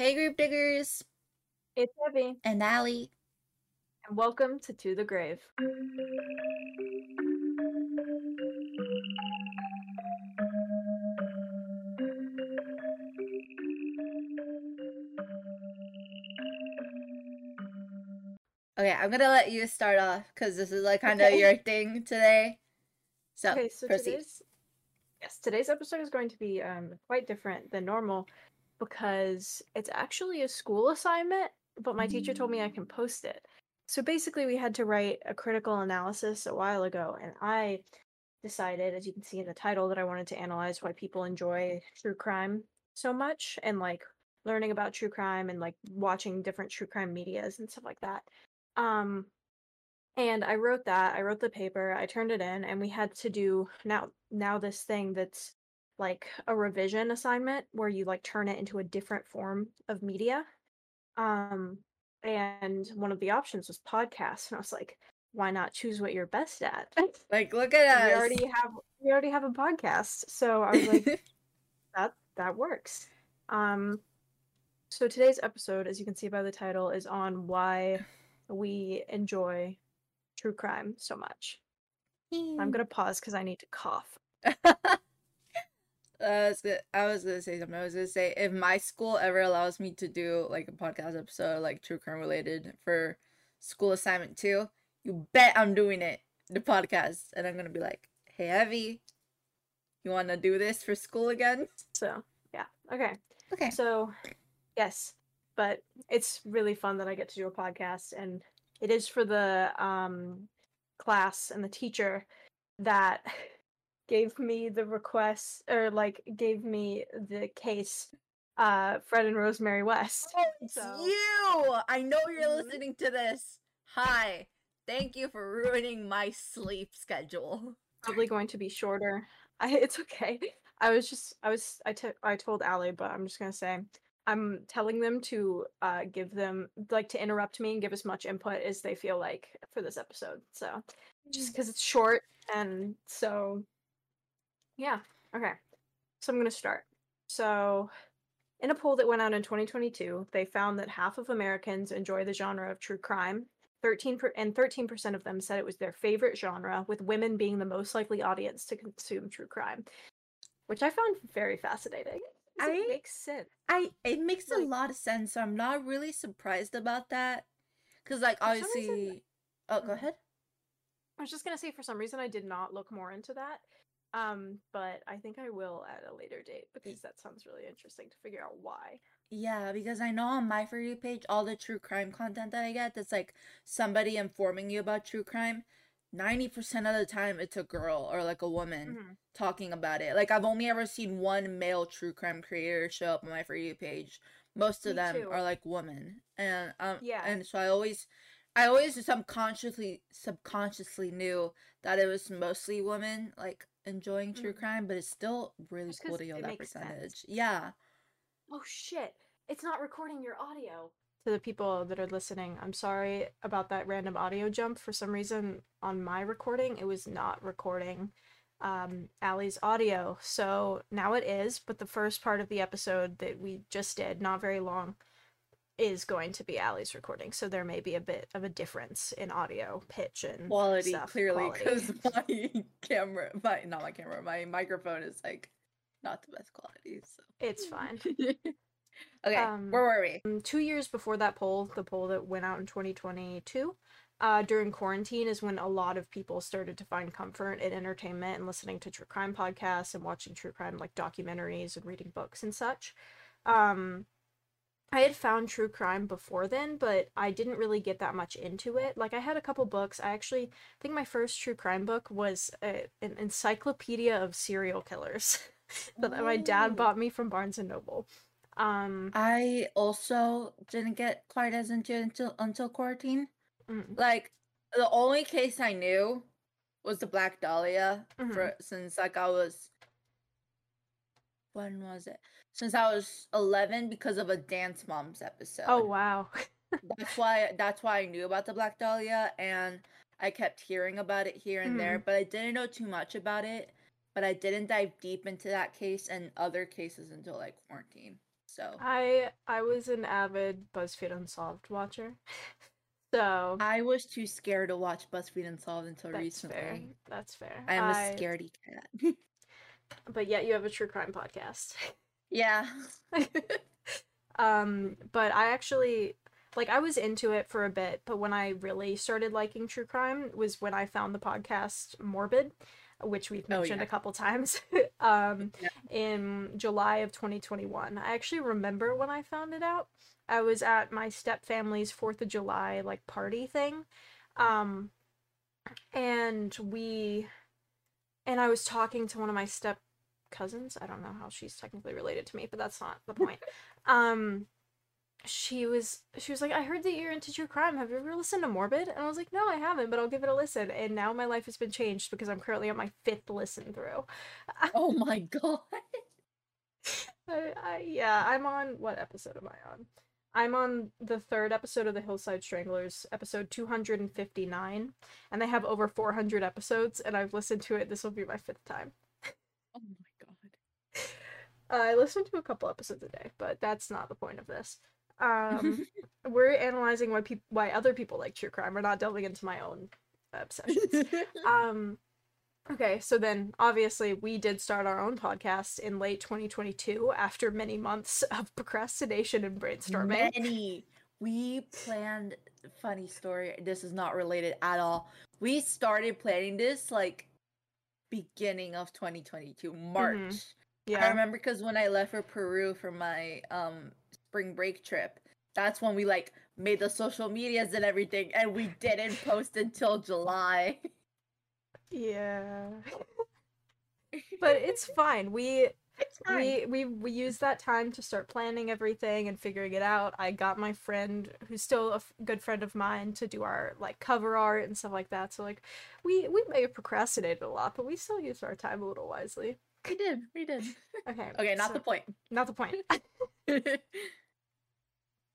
Hey, group diggers It's Evy, and Aly. and welcome to To the Grave. Okay, I'm gonna let you start off because this is like kind of Okay. your thing today. So, Okay, so proceed. today's yes, today's episode is going to be um quite different than normal because it's actually a school assignment, but my teacher told me I can post it. So basically, we had to write a critical analysis a while ago, and I decided, as you can see in the title, that I wanted to analyze why people enjoy true crime so much and like learning about true crime and like watching different true crime medias and stuff like that. Um, and I wrote that. I wrote the paper. I turned it in, and we had to do now now this thing that's like a revision assignment where you like turn it into a different form of media. Um, and one of the options was podcasts, and I was like, why not choose what you're best at? like, look at us. we already have we already have a podcast, so I was like, that that works. Um, so today's episode, as you can see by the title, is on why we enjoy true crime so much. I'm gonna pause because I need to cough. I was gonna, I was gonna say something. I was gonna say if my school ever allows me to do like a podcast episode like true crime related for school assignment too, you bet I'm doing it. The podcast, and I'm gonna be like, "Hey, Evy, you want to do this for school again?" So yeah, okay. Okay. So yes, but it's really fun that I get to do a podcast, and it is for the um class and the teacher that gave me the request or like gave me the case uh Fred and Rosemary West. Oh, it's So- you! I know you're Mhm. listening to this. Hi. Thank you for ruining my sleep schedule. Probably going to be shorter. I it's okay. I was just I was I took I told Aly, but I'm just gonna say I'm telling them to uh give them like to interrupt me and give as much input as they feel like for this episode. So just because it's short and so yeah okay so i'm going to start so in a poll that went out in 2022 they found that half of americans enjoy the genre of true crime 13 per- and 13% of them said it was their favorite genre with women being the most likely audience to consume true crime which i found very fascinating. I- it makes sense I it makes a lot of sense. So I'm not really surprised about that. Cause like some reason- obviously Oh, go Mhm. ahead. I was just gonna say for some reason I did not look more into that. Um, but I think I will at a later date because that sounds really interesting to figure out why. Yeah, because I know on my For You page, all the true crime content that I get, that's like somebody informing you about true crime. 90% of the time, it's a girl or like a woman Mhm. talking about it. Like, I've only ever seen one male true crime creator show up on my For You page. Most of Me them too. are like women. And, um, Yeah. and so I always, I always subconsciously, subconsciously knew that it was mostly women, like, enjoying true Mhm. crime, but it's still really Just cool to hear that makes sense. percentage. Yeah. Oh shit! It's not recording your audio. To the people that are listening, I'm sorry about that random audio jump. For some reason, on my recording, it was not recording um Aly's audio. So now it is, but the first part of the episode that we just did, not very long, is going to be Aly's recording. So there may be a bit of a difference in audio pitch and quality stuff, clearly because my camera my not my camera my microphone is like not the best quality so It's fine. okay Um, where were we Um, two years before that poll, the poll that went out in 2022, uh, during quarantine is when a lot of people started to find comfort in entertainment and listening to true crime podcasts and watching true crime like documentaries and reading books and such. Um, I had found true crime before then, but I didn't really get that much into it. Like I had a couple books. I actually think my first true crime book was a, an encyclopedia of serial killers that my dad bought me from Barnes and Noble. Um, i also didn't get quite as into it until until quarantine mm, like the only case i knew was the black dahlia Mhm. for since like i was when was it since i was 11 because of a dance moms oh, episode oh wow. that's why that's why I knew about the Black Dahlia and I kept hearing about it here and there, mm-hmm. but I didn't know too much about it. But I didn't dive deep into that case and other cases until like quarantine. So I I was an avid BuzzFeed Unsolved watcher. So I was too scared to watch BuzzFeed Unsolved until that's recently. fair. That's fair. I am a I- scaredy cat. But yet you have a true crime podcast. yeah. um, but I actually like I was into it for a bit, but when I really started liking true crime was when I found the podcast Morbid, which we've Oh, mentioned yeah. a couple times. um Yeah. in July of 2021. I actually remember when I found it out. I was at my step family's 4th of July like party thing. Um and we and I was talking to one of my step cousins. I don't know how she's technically related to me, but that's not the point. um she was she was like, I heard that you're into true crime. Have you ever listened to Morbid? And I was like, No, I haven't, but I'll give it a listen. And now my life has been changed because I'm currently on my fifth listen through. Oh my god. I, I, yeah, I'm on what episode am I on? I'm on the third episode of the Hillside Stranglers, episode 259, and they have over 400 episodes, and I've listened to it. This will be my fifth time. Oh my god. I listen to a couple episodes a day, but that's not the point of this. Um, we're analyzing why people, why other people like true crime. We're not delving into my own obsessions. um okay so then obviously we did start our own podcast in late 2022 after many months of procrastination and brainstorming Many. We planned funny story. This is not related at all. We started planning this like beginning of 2022, March. I yeah I remember because when I left for Peru for my um spring break trip, that's when we like made the social medias and everything, and we didn't post until July. yeah but it's fine we it's fine. we we we used that time to start planning everything and figuring it out i got my friend who's still a f- good friend of mine to do our like cover art and stuff like that so like we we may have procrastinated a lot but we still used our time a little wisely we did. We did. okay Okay, not so- the point. not the point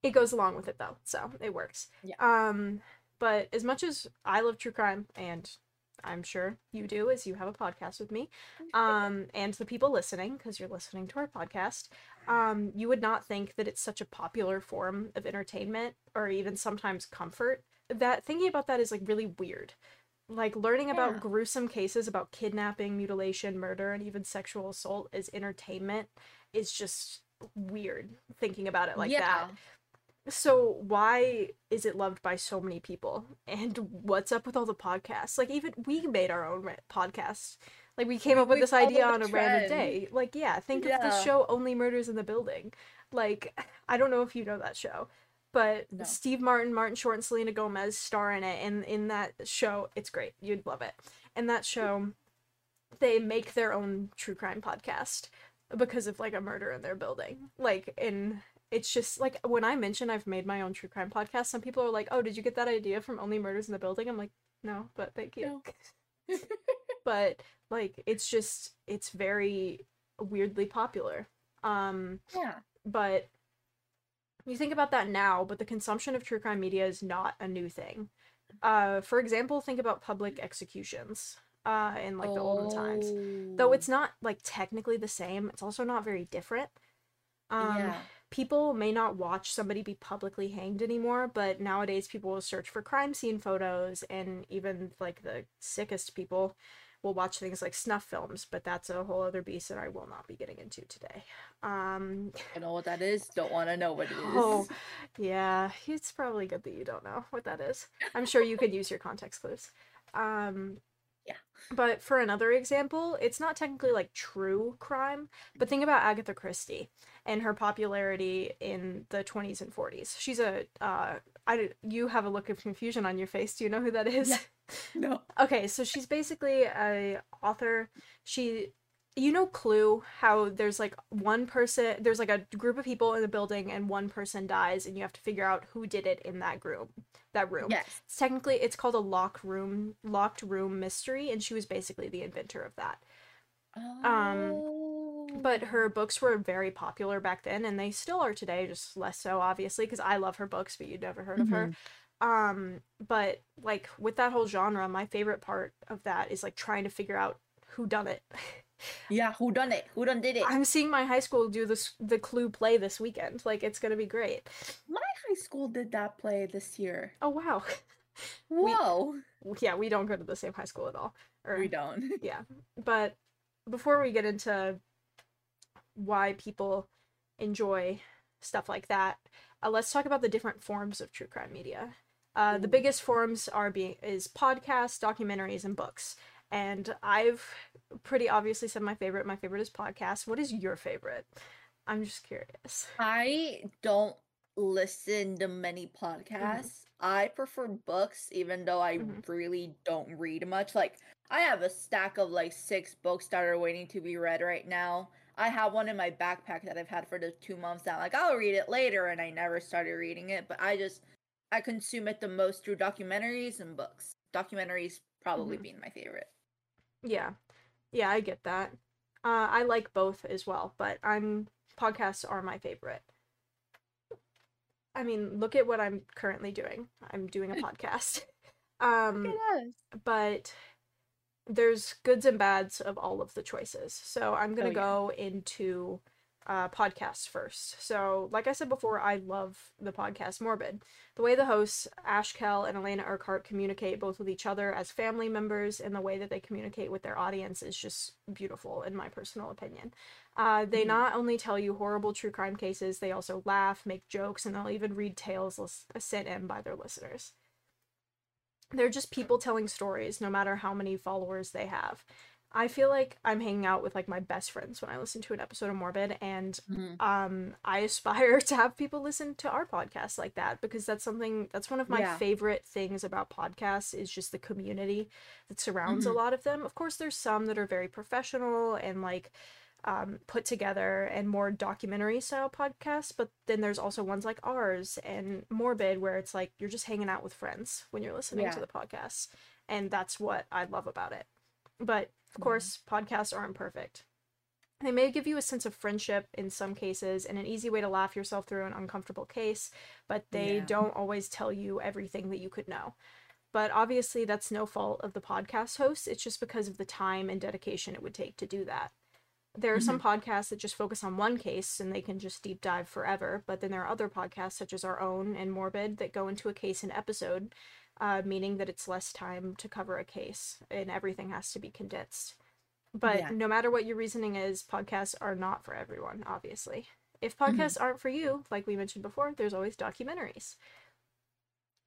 it goes along with it though so it works Yeah. um but as much as i love true crime and i'm sure you do as you have a podcast with me um and the people listening because you're listening to our podcast um you would not think that it's such a popular form of entertainment or even sometimes comfort. That thinking about that is like really weird. Like learning about Yeah. gruesome cases about kidnapping mutilation murder and even sexual assault as entertainment is just weird thinking about it like that so why is it loved by so many people? And what's up with all the podcasts? Like even we made our own podcast. Like we came up with We this idea on a random day. Like yeah, think of the show Only Murders in the Building. Like I don't know if you know that show, but No. Steve Martin, Martin Short, and Selena Gomez star in it. And in that show, it's great. You'd love it. and that show, they make their own true crime podcast because of like a murder in their building. Like in it's just like when I mention I've made my own true crime podcast, some people are like, "Oh, did you get that idea from Only Murders in the Building?" I'm like, "No, but thank you." No. but like it's just it's very weirdly popular. Um Yeah. but you think about that now, but the consumption of true crime media is not a new thing. Uh for example, think about public executions uh in like the olden times. Though Oh. it's not like technically the same, it's also not very different. Um yeah. People may not watch somebody be publicly hanged anymore, but nowadays people will search for crime scene photos and even like the sickest people will watch things like snuff films, but that's a whole other beast that I will not be getting into today. Um I know what that is. Don't want to know what it is. oh yeah, it's probably good that you don't know what that is. I'm sure you could use your context clues. Um. But for another example, it's not technically like true crime, but think about Agatha Christie and her popularity in the 20s and 40s. She's a uh I you have a look of confusion on your face. Do you know who that is? Yeah. No. Okay, so she's basically a author. She you know Clue how there's like one person there's like a group of people in the building and one person dies and you have to figure out who did it in that group That room. Yes. It's technically it's called a locked room locked room mystery and she was basically the inventor of that. Um. But her books were very popular back then and they still are today, just less so obviously because I love her books but you'd never heard of her. Um but like with that whole genre, my favorite part of that is like trying to figure out who done it. Yeah, who done it? Who done did it? I'm seeing my high school do this the Clue play this weekend. Like it's gonna be great. My high school did that play this year. Oh wow. Whoa. We, yeah, we don't go to the same high school at all. Or, we don't. Yeah. But before we get into why people enjoy stuff like that, uh, let's talk about the different forms of true crime media. Uh, the biggest forms are being is podcasts, documentaries, and books. And I've pretty obviously said my favorite. My favorite is podcast. What is your favorite? I'm just curious. I don't listen to many podcasts. I prefer books, even though I Mhm. really don't read much. Like, I have a stack of like six books that are waiting to be read right now. I have one in my backpack that I've had for the two months that like, I'll read it later, and I never started reading it. But I just, I consume it the most through documentaries and books. Documentaries probably Mhm. being my favorite. Yeah. Yeah, I get that. Uh, I like both as well, but I'm podcasts are my favorite. I mean, look at what I'm currently doing. I'm doing a podcast. Um, but there's goods and bads of all of the choices. So I'm gonna Oh, yeah. go into uh, podcasts first. So, like I said before, I love the podcast Morbid. The way the hosts Ash Kelley and Alaina Urquhart communicate both with each other as family members and the way that they communicate with their audience is just beautiful, in my personal opinion. Uh, they Mhm. not only tell you horrible true crime cases, they also laugh, make jokes, and they'll even read tales sent in by their listeners they're just people telling stories no matter how many followers they have i feel like i'm hanging out with like my best friends when i listen to an episode of morbid and Mhm. um i aspire to have people listen to our podcast like that because that's something that's one of my Yeah. favorite things about podcasts is just the community that surrounds a Mhm. lot of them of course there's some that are very professional and like um, put together and more documentary style podcasts but then there's also ones like ours and morbid where it's like you're just hanging out with friends when you're listening to the podcast, and that's what i love about it but of course podcasts aren't perfect. They may give you a sense of friendship in some cases and an easy way to laugh yourself through an uncomfortable case but they Yeah. don't always tell you everything that you could know. But obviously that's no fault of the podcast host it's just because of the time and dedication it would take to do that. There are some mm-hmm. podcasts that just focus on one case and they can just deep dive forever but then there are other podcasts such as our own and morbid that go into a case an episode uh, meaning that it's less time to cover a case and everything has to be condensed but Yeah. no matter what your reasoning is podcasts are not for everyone obviously if Mhm. podcasts aren't for you like we mentioned before there's always documentaries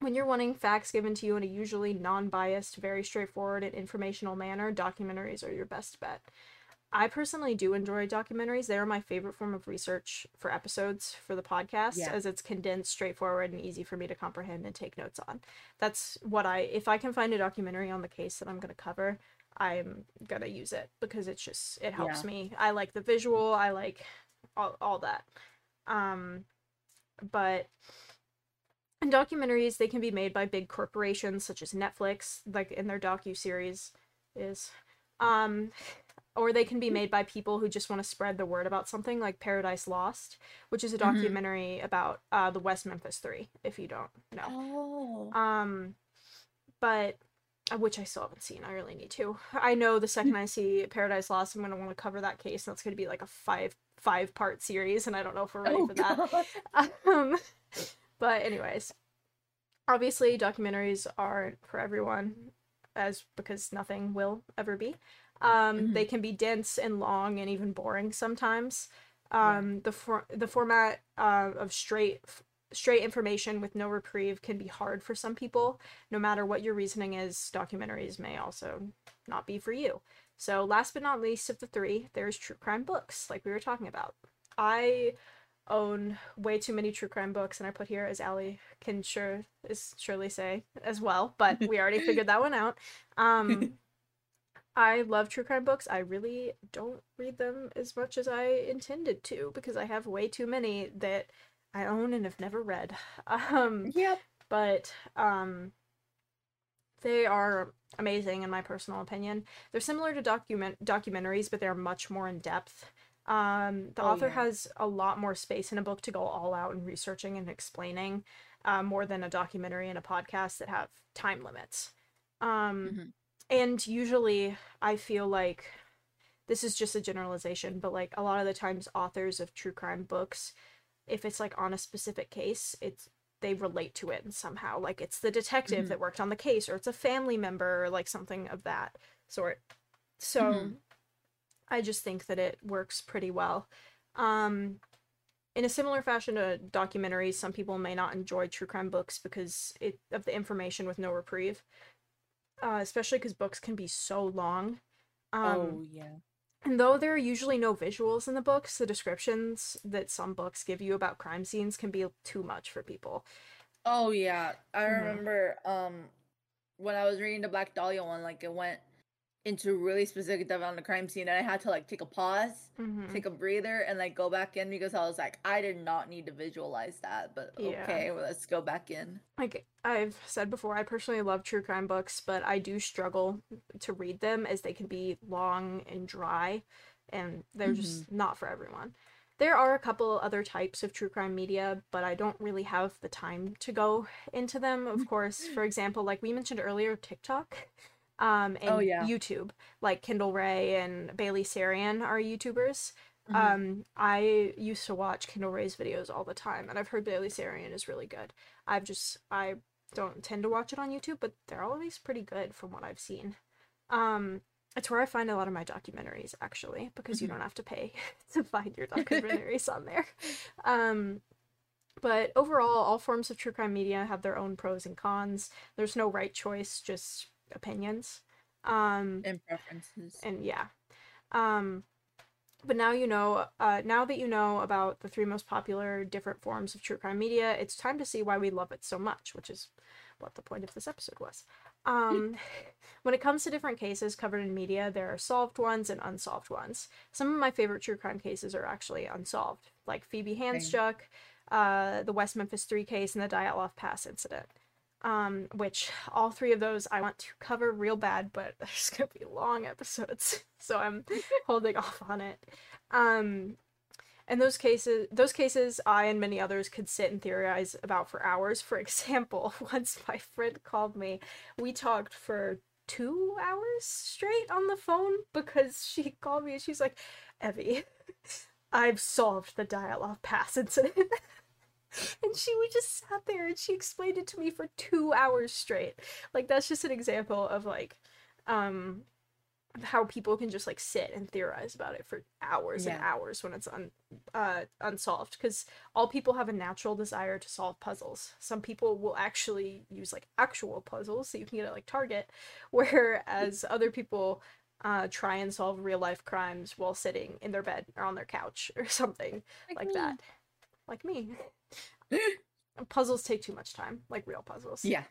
when you're wanting facts given to you in a usually non-biased very straightforward and informational manner documentaries are your best bet I personally do enjoy documentaries. They are my favorite form of research for episodes for the podcast, Yeah. as it's condensed, straightforward, and easy for me to comprehend and take notes on. That's what I, if I can find a documentary on the case that I'm going to cover, I'm going to use it because it's just, it helps Yeah. me. I like the visual, I like all, all that. Um, but in documentaries, they can be made by big corporations such as Netflix, like in their docu series is. Um, or they can be made by people who just want to spread the word about something like Paradise Lost, which is a Mhm. documentary about uh, the West Memphis 3, if you don't know. Oh. Um, but uh, which I still haven't seen. I really need to. I know the second I see Paradise Lost, I'm gonna want to cover that case. And that's gonna be like a five five part series, and I don't know if we're ready oh for that. Um, but anyways, obviously documentaries aren't for everyone, as because nothing will ever be. Um, Mhm. They can be dense and long and even boring sometimes. Yeah. Um, The for- the format uh, of straight straight information with no reprieve can be hard for some people. No matter what your reasoning is, documentaries may also not be for you. So, last but not least of the three, there's true crime books, like we were talking about. I own way too many true crime books, and I put here as Aly can sure is surely say as well, but we already figured that one out. Um, I love true crime books. I really don't read them as much as I intended to because I have way too many that I own and have never read. Um, Yep. but um they are amazing in my personal opinion. They're similar to document documentaries, but they're much more in depth. Um, the Oh, author yeah. has a lot more space in a book to go all out in researching and explaining, uh, more than a documentary and a podcast that have time limits. Um, Mhm. And usually I feel like this is just a generalization, but like a lot of the times authors of true crime books, if it's like on a specific case, it's they relate to it somehow. Like it's the detective Mhm. that worked on the case, or it's a family member, or like something of that sort. So Mhm. I just think that it works pretty well. Um, in a similar fashion to documentaries, some people may not enjoy true crime books because it of the information with no reprieve. Uh, especially because books can be so long. Um, oh yeah. and though there are usually no visuals in the books, the descriptions that some books give you about crime scenes can be too much for people. Oh yeah. I Mhm. remember um when I was reading the Black Dahlia one, like it went into really specific depth on the crime scene and I had to like take a pause, Mhm. take a breather, and like go back in because I was like, I did not need to visualize that, but Yeah. okay, well, let's go back in. Like I've said before, I personally love true crime books, but I do struggle to read them as they can be long and dry, and they're just not for everyone. There are a couple other types of true crime media, but I don't really have the time to go into them. Of course, for example, like we mentioned earlier, TikTok, um, and Oh, yeah. YouTube, like Kendall Rae and Bailey Sarian are YouTubers. Mhm. Um, I used to watch Kendall Rae's videos all the time, and I've heard Bailey Sarian is really good. I've just I don't tend to watch it on YouTube, but they're always pretty good from what I've seen. Um, it's where I find a lot of my documentaries actually, because you Mhm. don't have to pay to find your documentaries on there. Um, but overall, all forms of true crime media have their own pros and cons. There's no right choice, just opinions. Um, and preferences. and yeah um but now you know uh now that you know about the three most popular different forms of true crime media it's time to see why we love it so much which is what the point of this episode was um when it comes to different cases covered in media there are solved ones and unsolved ones some of my favorite true crime cases are actually unsolved like phoebe handsjuk uh the west memphis 3 case and the dyatlov pass incident um, which all three of those I want to cover real bad, but there's gonna be long episodes, so I'm holding off on it. Um, and those cases, those cases, I and many others could sit and theorize about for hours. For example, once my friend called me, we talked for two hours straight on the phone because she called me and she's like, "Evy, I've solved the Dyatlov Pass incident." and she would just sat there and she explained it to me for two hours straight like that's just an example of like um how people can just like sit and theorize about it for hours and hours when it's un uh unsolved because all people have a natural desire to solve puzzles some people will actually use like actual puzzles so you can get it like target whereas other people uh try and solve real life crimes while sitting in their bed or on their couch or something like me. that. Like me. puzzles take too much time, like real puzzles. Yeah.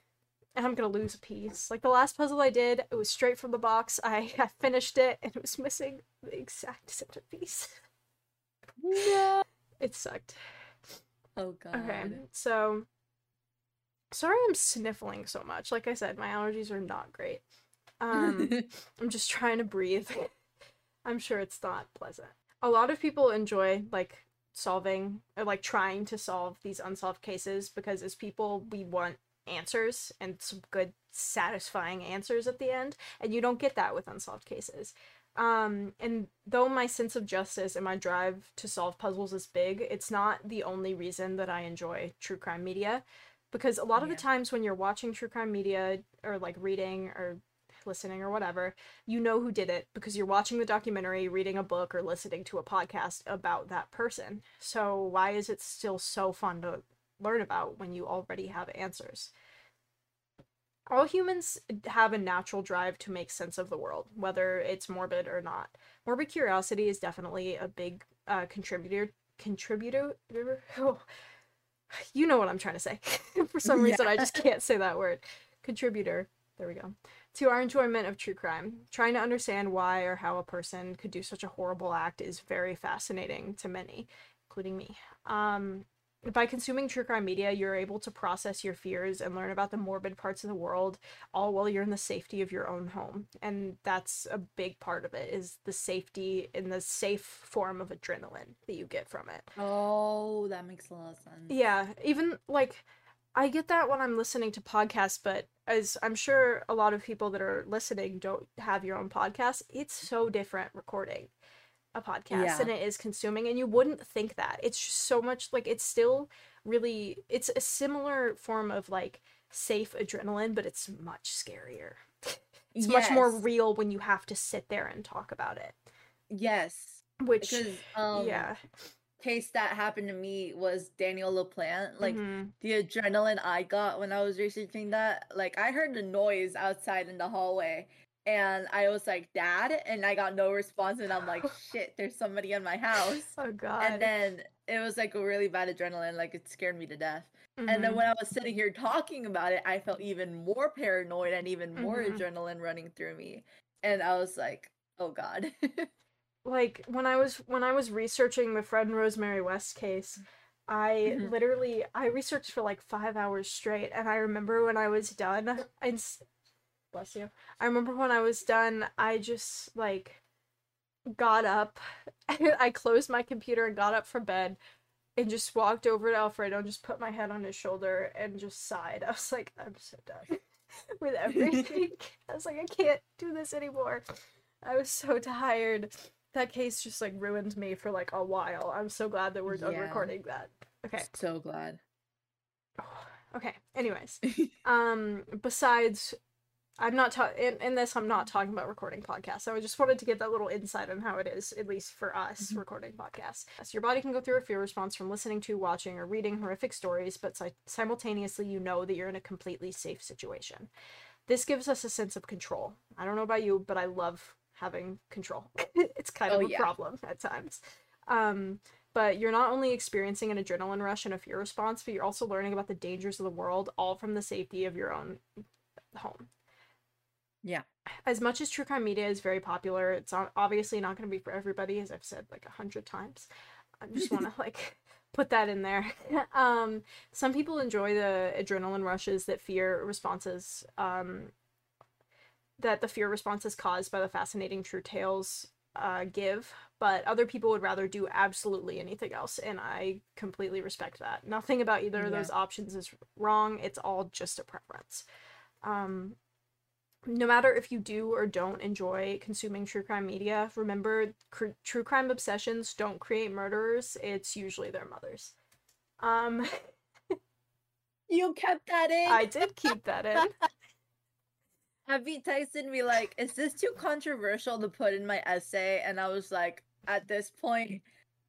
And I'm gonna lose a piece. Like the last puzzle I did, it was straight from the box. I, I finished it and it was missing the exact centerpiece. No. It sucked. Oh god. Okay, so sorry I'm sniffling so much. Like I said, my allergies are not great. Um I'm just trying to breathe. I'm sure it's not pleasant. A lot of people enjoy like solving or like trying to solve these unsolved cases because as people we want answers and some good satisfying answers at the end and you don't get that with unsolved cases. Um and though my sense of justice and my drive to solve puzzles is big, it's not the only reason that I enjoy true crime media because a lot of the times when you're watching true crime media or like reading or listening or whatever, you know who did it because you're watching the documentary, reading a book, or listening to a podcast about that person. So, why is it still so fun to learn about when you already have answers? All humans have a natural drive to make sense of the world, whether it's morbid or not. Morbid curiosity is definitely a big uh, contributor. Contributor. Oh, you know what I'm trying to say. For some reason, I just can't say that word. Contributor. There we go to our enjoyment of true crime. Trying to understand why or how a person could do such a horrible act is very fascinating to many, including me. Um, by consuming true crime media, you're able to process your fears and learn about the morbid parts of the world, all while you're in the safety of your own home. And that's a big part of it is the safety in the safe form of adrenaline that you get from it. Oh, that makes a lot of sense. Yeah, even like I get that when I'm listening to podcasts, but as I'm sure a lot of people that are listening don't have your own podcast, it's so different recording a podcast Yeah. than it is consuming and you wouldn't think that. It's just so much like it's still really it's a similar form of like safe adrenaline, but it's much scarier. It's much more real when you have to sit there and talk about it. Yes. Which Because um yeah. Case that happened to me was Daniel LaPlante. Like Mhm. the adrenaline I got when I was researching that, like I heard the noise outside in the hallway and I was like, Dad, and I got no response and I'm like, shit, there's somebody in my house. Oh god. And then it was like a really bad adrenaline, like it scared me to death. And then Mhm. when I was sitting here talking about it, I felt even more paranoid and even more Mhm. adrenaline running through me. And I was like, oh god. like when I was when I was researching the Fred and Rosemary West case, I Mhm. literally I researched for like five hours straight, and I remember when I was done. I s- bless you. I remember when I was done. I just like got up. I closed my computer and got up from bed. And just walked over to Alfredo and just put my head on his shoulder and just sighed. I was like, I'm so done with everything. I was like, I can't do this anymore. I was so tired. That case just like ruined me for like a while. I'm so glad that we're done Yeah. recording that. Okay. so glad. Okay. Anyways, um besides I'm not talking in, in this I'm not talking about recording podcasts. So I just wanted to get that little insight on how it is at least for us Mhm. recording podcasts. So your body can go through a fear response from listening to, watching or reading horrific stories, but si- simultaneously you know that you're in a completely safe situation. This gives us a sense of control. I don't know about you, but I love having control. it's kind of Oh, a yeah. problem at times. Um but you're not only experiencing an adrenaline rush and a fear response, but you're also learning about the dangers of the world, all from the safety of your own home. Yeah. As much as true crime media is very popular, it's obviously not going to be for everybody, as I've said like a hundred times. I just want to like put that in there. um, some people enjoy the adrenaline rushes that fear responses, um, that the fear responses caused by the fascinating true tales uh, give, but other people would rather do absolutely anything else, and I completely respect that. Nothing about either of Yeah. those options is wrong. It's all just a preference. Um, no matter if you do or don't enjoy consuming true crime media, remember cr- true crime obsessions don't create murderers. It's usually their mothers. Um, You kept that in. I did keep that in. Abby texted me like, "Is this too controversial to put in my essay?" And I was like, "At this point,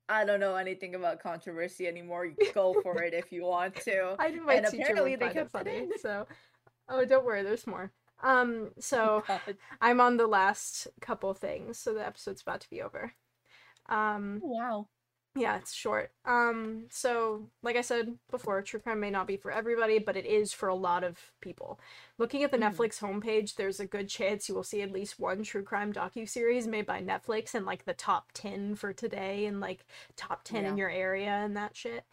I don't know anything about controversy anymore. You Go for it if you want to." I knew my And teacher apparently they kept it funny. So, oh, don't worry, there's more. Um, so God. I'm on the last couple things, so the episode's about to be over. Um, wow. Yeah, it's short. Um, so like I said before, true crime may not be for everybody, but it is for a lot of people. Looking at the Mhm. Netflix homepage, there's a good chance you will see at least one true crime docu-series made by Netflix and like the top 10 for today and like top 10 in your area and that shit.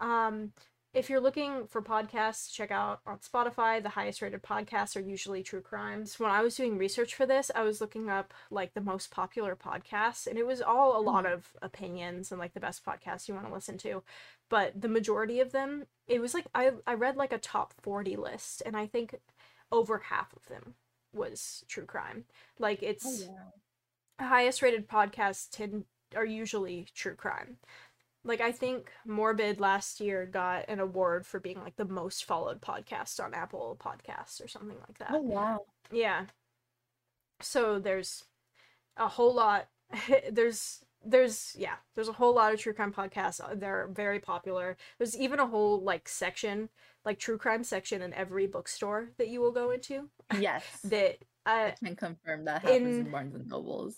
Um, if you're looking for podcasts, to check out on Spotify. The highest rated podcasts are usually true crimes. When I was doing research for this, I was looking up like the most popular podcasts, and it was all a lot mm-hmm. of opinions and like the best podcasts you want to listen to. But the majority of them, it was like I I read like a top 40 list, and I think over half of them was true crime. Like oh, it's highest rated podcasts tend are usually true crime. Like I think Morbid last year got an award for being like the most followed podcast on Apple Podcasts or something like that. Oh wow. Yeah. So there's a whole lot there's there's yeah, there's a whole lot of true crime podcasts. Uh, They're very popular. There's even a whole like section, like true crime section in every bookstore that you will go into Yes. that uh I can confirm that happens in- in Barnes and Nobles.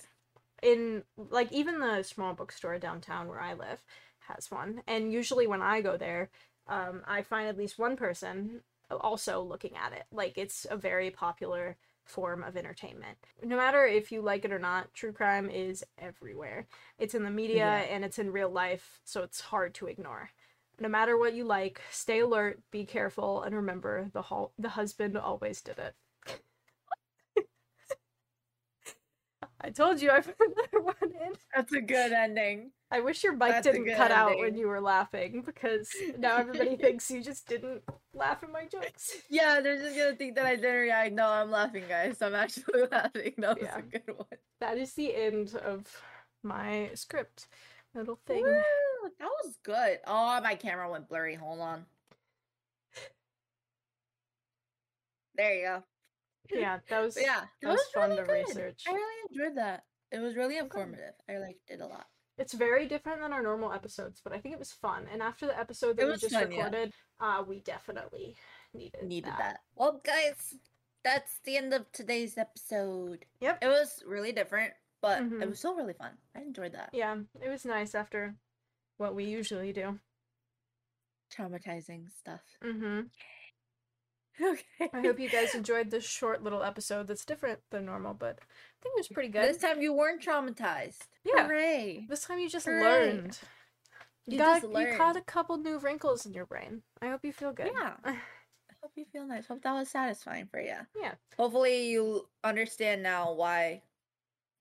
in like even the small bookstore downtown where I live has one. And usually when I go there, um, I find at least one person also looking at it. Like it's a very popular form of entertainment. No matter if you like it or not, true crime is everywhere. It's in the media Yeah. and it's in real life, so it's hard to ignore. No matter what you like, stay alert, be careful, and remember the hol- the husband always did it. I told you I put another one in. That's a good ending. I wish your mic That's didn't cut out when you were laughing because now everybody thinks you just didn't laugh at my jokes. Yeah, they're just gonna think that I didn't react. No, I'm laughing, guys. I'm actually laughing. That was Yeah. a good one. That is the end of my script. Little thing. Woo, that was good. Oh, my camera went blurry. Hold on. There you go. Yeah, that was But yeah, that was fun really to good. research. I really enjoyed that. It was really informative. I liked it a lot. It's very different than our normal episodes, but I think it was fun. And after the episode that we was just fun, yeah. recorded, uh, we definitely needed Needed that. Well, guys, that's the end of today's episode. Yep. It was really different, but Mhm. it was still really fun. I enjoyed that. Yeah, it was nice after what we usually do. Traumatizing stuff. Mm-hmm. Okay. I hope you guys enjoyed this short little episode that's different than normal, but I think it was pretty good. This time you weren't traumatized. Yeah. Hooray. This time you just Hooray. learned. You, You got just you caught a couple new wrinkles in your brain. I hope you feel good. Yeah. I hope you feel nice. Hope that was satisfying for you. yeah. Hopefully you understand now why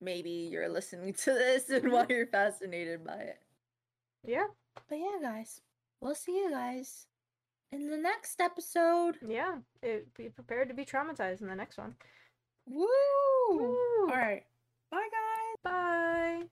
maybe you're listening to this and why mm-hmm. you're fascinated by it. Yeah. But yeah, guys, we'll see you guys in the next episode. Yeah, it, be prepared to be traumatized in the next one. Woo! Woo! All right. Bye, guys. Bye.